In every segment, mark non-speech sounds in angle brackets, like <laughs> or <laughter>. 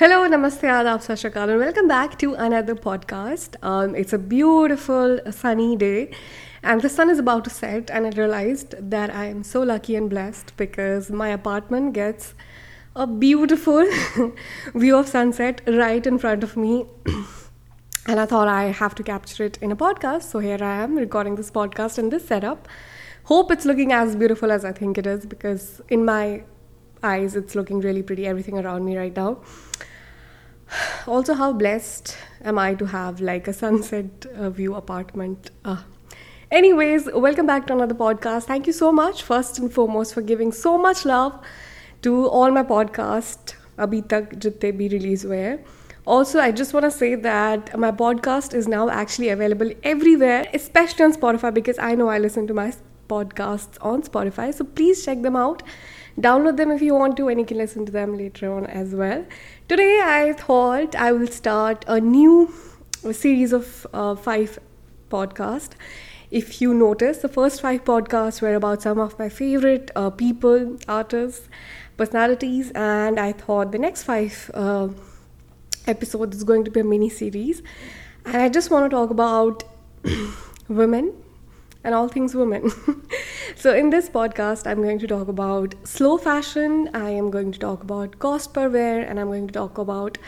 Hello, namaste, adab, sashakal, and welcome back to another podcast. Um, it's a beautiful sunny day, and the sun is about to set. And I realized that I am so lucky and blessed because my apartment gets a beautiful <laughs> view of sunset right in front of me. <clears throat> and I thought I have to capture it in a podcast. So here I am recording this podcast in this setup. Hope it's looking as beautiful as I think it is because in my eyes it's looking really pretty everything around me right now also how blessed am i to have like a sunset uh, view apartment. Uh. anyways welcome back to another podcast. Thank you so much first and foremost for giving so much love to all my podcast abhi tak jitte bhi release hue also i just want to say that my podcast is now actually available everywhere especially on spotify because i know i listen to my podcasts on spotify. So please check them out download them if you want to. And you can listen to them later on as well. Today i thought i will start a new series of uh, five podcasts if you notice the first five podcasts were about some of my favorite uh, people artists personalities and i thought the next five uh, episodes is going to be a mini series. And i just want to talk about <clears throat> women and all things women. <laughs> so, in this podcast, I'm going to talk about slow fashion, I am going to talk about cost per wear, and I'm going to talk about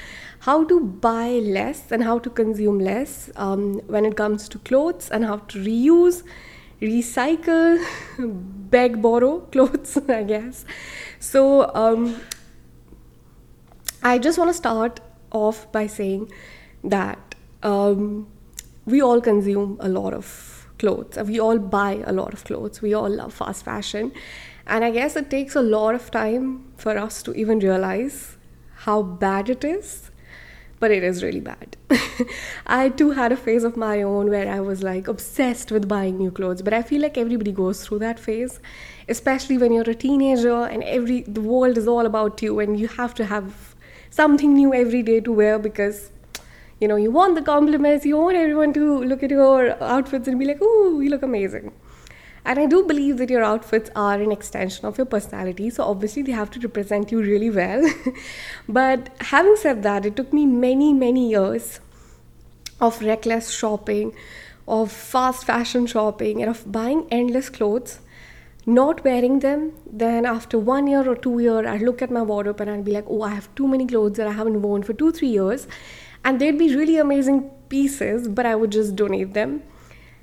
how to buy less and how to consume less um, when it comes to clothes and how to reuse, recycle, <laughs> beg, borrow clothes, <laughs> I guess. So, um, I just want to start off by saying that um, we all consume a lot of clothes. We all buy a lot of clothes. We all love fast fashion. And I guess it takes a lot of time for us to even realize how bad it is. But it is really bad. <laughs> I too had a phase of my own where I was like obsessed with buying new clothes. But I feel like everybody goes through that phase, especially when you're a teenager and every the world is all about you and you have to have something new every day to wear because you know, you want the compliments, you want everyone to look at your outfits and be like, oh, you look amazing. And I do believe that your outfits are an extension of your personality, so obviously they have to represent you really well. <laughs> but having said that, it took me many, many years of reckless shopping, of fast fashion shopping, and of buying endless clothes, not wearing them. Then, after one year or two year, I'd look at my wardrobe and I'd be like, oh, I have too many clothes that I haven't worn for two, three years and they'd be really amazing pieces, but I would just donate them.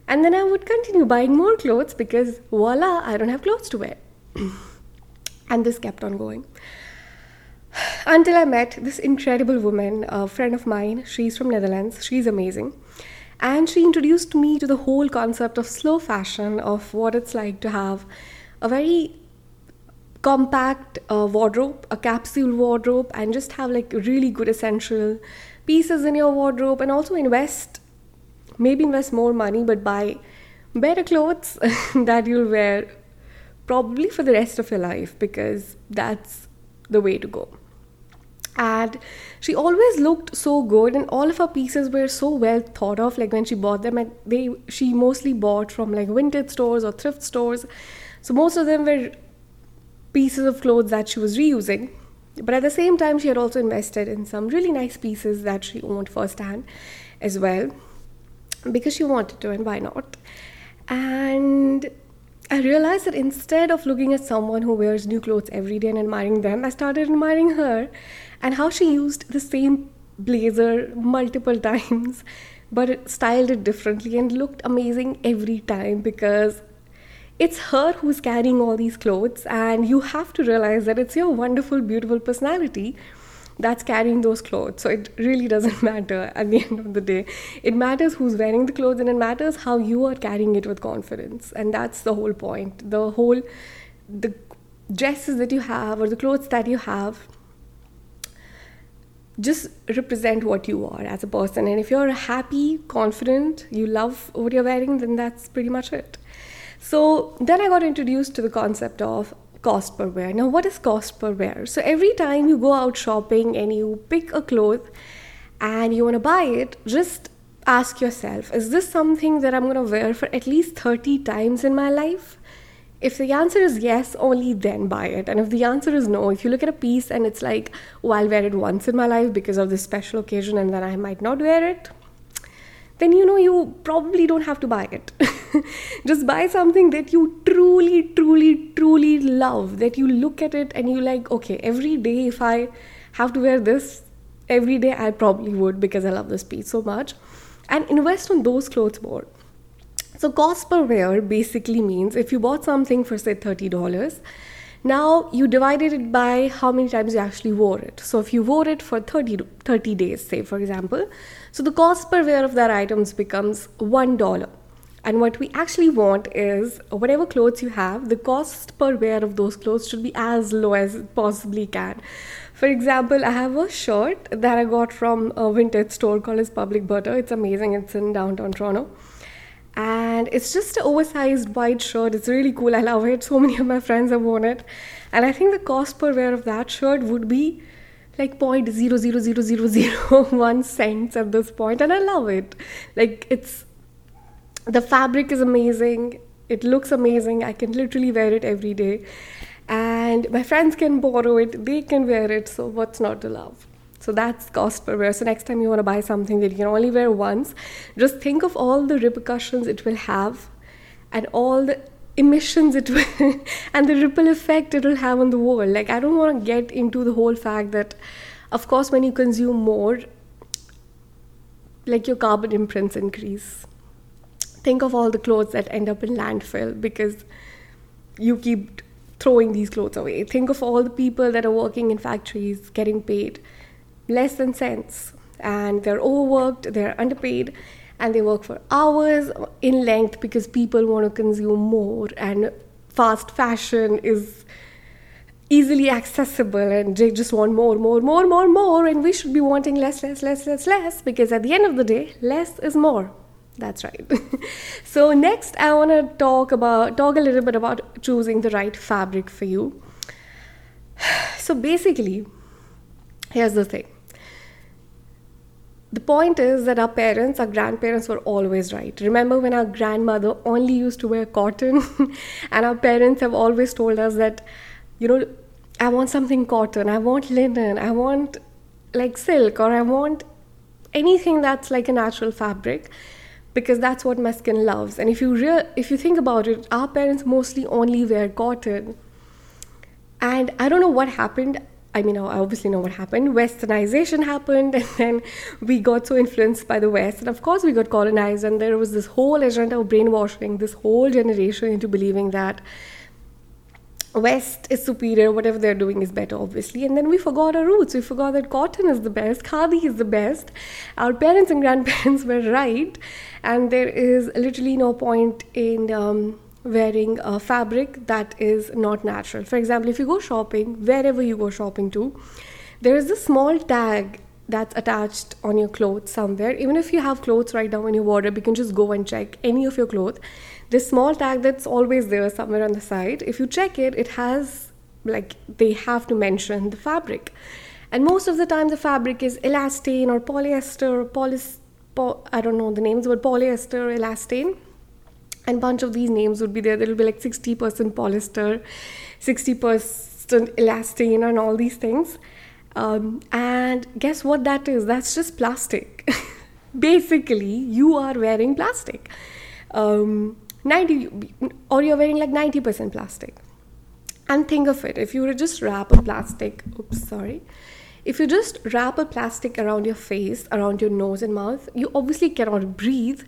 And then I would continue buying more clothes because voila, I don't have clothes to wear. <clears throat> and this kept on going. <sighs> Until I met this incredible woman, a friend of mine. She's from Netherlands. She's amazing. And she introduced me to the whole concept of slow fashion, of what it's like to have a very compact uh, wardrobe, a capsule wardrobe, and just have like really good essential pieces in your wardrobe and also invest maybe invest more money but buy better clothes <laughs> that you'll wear probably for the rest of your life because that's the way to go. And she always looked so good and all of her pieces were so well thought of. Like when she bought them and they she mostly bought from like vintage stores or thrift stores. So most of them were pieces of clothes that she was reusing but at the same time, she had also invested in some really nice pieces that she owned firsthand as well because she wanted to, and why not? And I realized that instead of looking at someone who wears new clothes every day and admiring them, I started admiring her and how she used the same blazer multiple <laughs> times but styled it differently and looked amazing every time because it's her who's carrying all these clothes, and you have to realize that it's your wonderful, beautiful personality that's carrying those clothes. So it really doesn't <laughs> matter at the end of the day. It matters who's wearing the clothes and it matters how you are carrying it with confidence. And that's the whole point. The whole, the dresses that you have or the clothes that you have just represent what you are as a person. And if you're happy, confident, you love what you're wearing, then that's pretty much it. So then I got introduced to the concept of cost per wear. Now, what is cost per wear? So every time you go out shopping and you pick a cloth and you want to buy it, just ask yourself is this something that I'm going to wear for at least 30 times in my life? if the answer is yes, only then buy it. And if the answer is no, if you look at a piece and it's like, oh, I'll wear it once in my life because of this special occasion and then I might not wear it, then you know you probably don't have to buy it. <laughs> Just buy something that you truly, truly, truly love. That you look at it and you like, okay, every day if I have to wear this, every day I probably would because I love this piece so much. And invest on those clothes more. So, cost per wear basically means if you bought something for, say, $30, now you divided it by how many times you actually wore it. So, if you wore it for 30, 30 days, say, for example, so the cost per wear of that items becomes $1. And what we actually want is whatever clothes you have, the cost per wear of those clothes should be as low as it possibly can. For example, I have a shirt that I got from a vintage store called as Public Butter. It's amazing. It's in downtown Toronto and it's just an oversized white shirt. It's really cool. I love it. So many of my friends have worn it, and I think the cost per wear of that shirt would be like point zero zero zero zero zero one cents at this point, and I love it. Like it's the fabric is amazing. It looks amazing. I can literally wear it every day, and my friends can borrow it. They can wear it. So what's not to love? So that's cost per wear. So next time you want to buy something that you can only wear once, just think of all the repercussions it will have and all the emissions it will <laughs> and the ripple effect it will have on the world. Like I don't want to get into the whole fact that of course when you consume more like your carbon imprints increase. Think of all the clothes that end up in landfill because you keep throwing these clothes away. Think of all the people that are working in factories getting paid less than cents and they're overworked, they're underpaid, and they work for hours in length because people want to consume more and fast fashion is easily accessible and they just want more, more, more, more, more, and we should be wanting less, less, less, less, less because at the end of the day, less is more. That's right. <laughs> so next, I want to talk about talk a little bit about choosing the right fabric for you. <sighs> So basically, here's the thing the point is that our parents, our grandparents were always right. Remember when our grandmother only used to wear cotton, <laughs> and our parents have always told us that, you know, I want something cotton, I want linen, I want like silk, or I want anything that's like a natural fabric because that's what my skin loves. And if you real if you think about it, our parents mostly only wear cotton. And I don't know what happened. I mean, I obviously know what happened. Westernization happened, <laughs> and then we got so influenced by the West. And of course, we got colonized, and there was this whole agenda of brainwashing this whole generation into believing that West is superior, whatever they're doing is better, obviously. And then we forgot our roots. We forgot that cotton is the best, khadi is the best. Our parents and grandparents <laughs> were right, and there is literally no point in. Um, wearing a fabric that is not natural. For example, if you go shopping, wherever you go shopping to, there is a small tag that's attached on your clothes somewhere. Even if you have clothes right now in your wardrobe, you can just go and check any of your clothes. This small tag that's always there somewhere on the side, if you check it, it has like they have to mention the fabric. And most of the time, the fabric is elastane or polyester or polys. Po- I don't know the names, but polyester, elastane and bunch of these names would be there. There will be like 60% polyester, 60% elastane, and all these things. Um, and guess what that is? That's just plastic. <laughs> Basically, you are wearing plastic. Um, 90 or you're wearing like 90% plastic. And think of it if you were just wrap a plastic, oops, sorry. If you just wrap a plastic around your face, around your nose and mouth, you obviously cannot breathe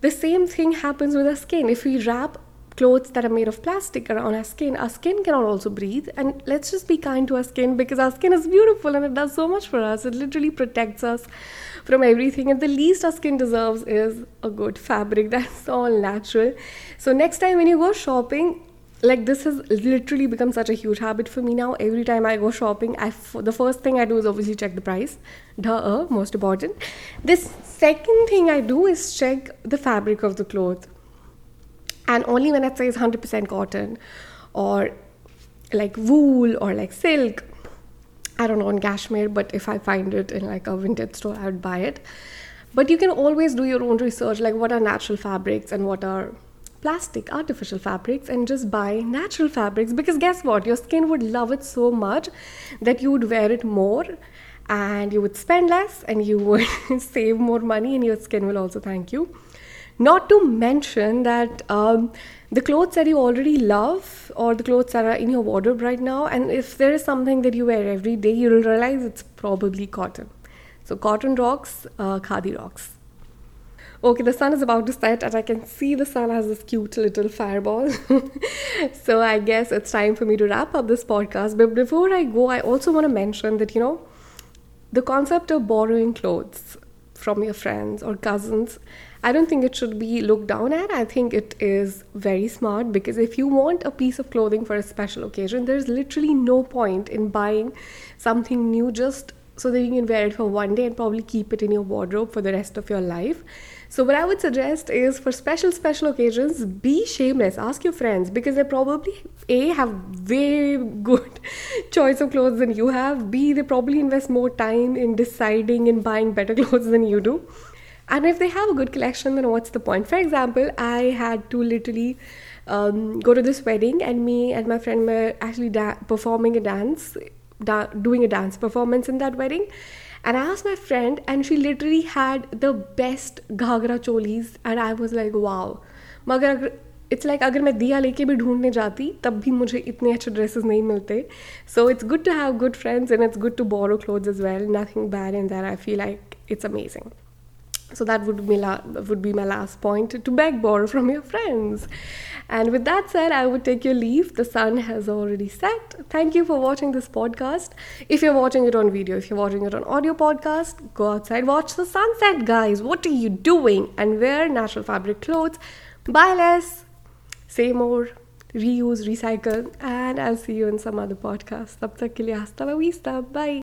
the same thing happens with our skin. If we wrap clothes that are made of plastic around our skin, our skin cannot also breathe. And let's just be kind to our skin because our skin is beautiful and it does so much for us. It literally protects us from everything. And the least our skin deserves is a good fabric <laughs> that's all natural. So, next time when you go shopping, like this has literally become such a huge habit for me now. Every time i go shopping I f- the first thing i do is obviously check the price. Duh uh, most important. This second thing i do is check the fabric of the cloth and only when it says 100% cotton or like wool or like silk i don't know in cashmere but if i find it in like a vintage store i would buy it. But you can always do your own research like what are natural fabrics and what are plastic, artificial fabrics and just buy natural fabrics because guess what? Your skin would love it so much that you would wear it more and you would spend less and you would <laughs> save more money and your skin will also thank you. Not to mention that um, the clothes that you already love or the clothes that are in your wardrobe right now, and if there is something that you wear every day, you'll realize it's probably cotton. So, cotton rocks, uh, khadi rocks. Okay, the sun is about to set, and I can see the sun has this cute little fireball. <laughs> so, I guess it's time for me to wrap up this podcast. But before I go, I also want to mention that, you know, the concept of borrowing clothes from your friends or cousins, I don't think it should be looked down at. I think it is very smart because if you want a piece of clothing for a special occasion, there's literally no point in buying something new just so that you can wear it for one day and probably keep it in your wardrobe for the rest of your life. So, what I would suggest is for special, special occasions, be shameless. Ask your friends because they probably A, have way good <laughs> choice of clothes than you have. B, they probably invest more time in deciding and buying better <laughs> clothes than you do. And if they have a good collection, then what's the point? For example, I had to literally um, go to this wedding, and me and my friend were actually da- performing a dance, da- doing a dance performance in that wedding and I asked my friend, and she literally had the best ghagra cholis, and I was like, wow. मगर it's like अगर मैं दिया लेके भी ढूंढने जाती तब भी मुझे इतने अच्छे ड्रेसेस नहीं मिलते so it's good to have good friends and it's good to borrow clothes as well nothing bad in that I feel like it's amazing so that would be, la- would be my last point to beg borrow from your friends. And with that said, I would take your leave. The sun has already set. Thank you for watching this podcast. If you're watching it on video, if you're watching it on audio podcast, go outside, watch the sunset, guys. What are you doing? And wear natural fabric clothes. Buy less, say more, reuse, recycle, and I'll see you in some other podcast. Tab tak ke liye hasta. Bye.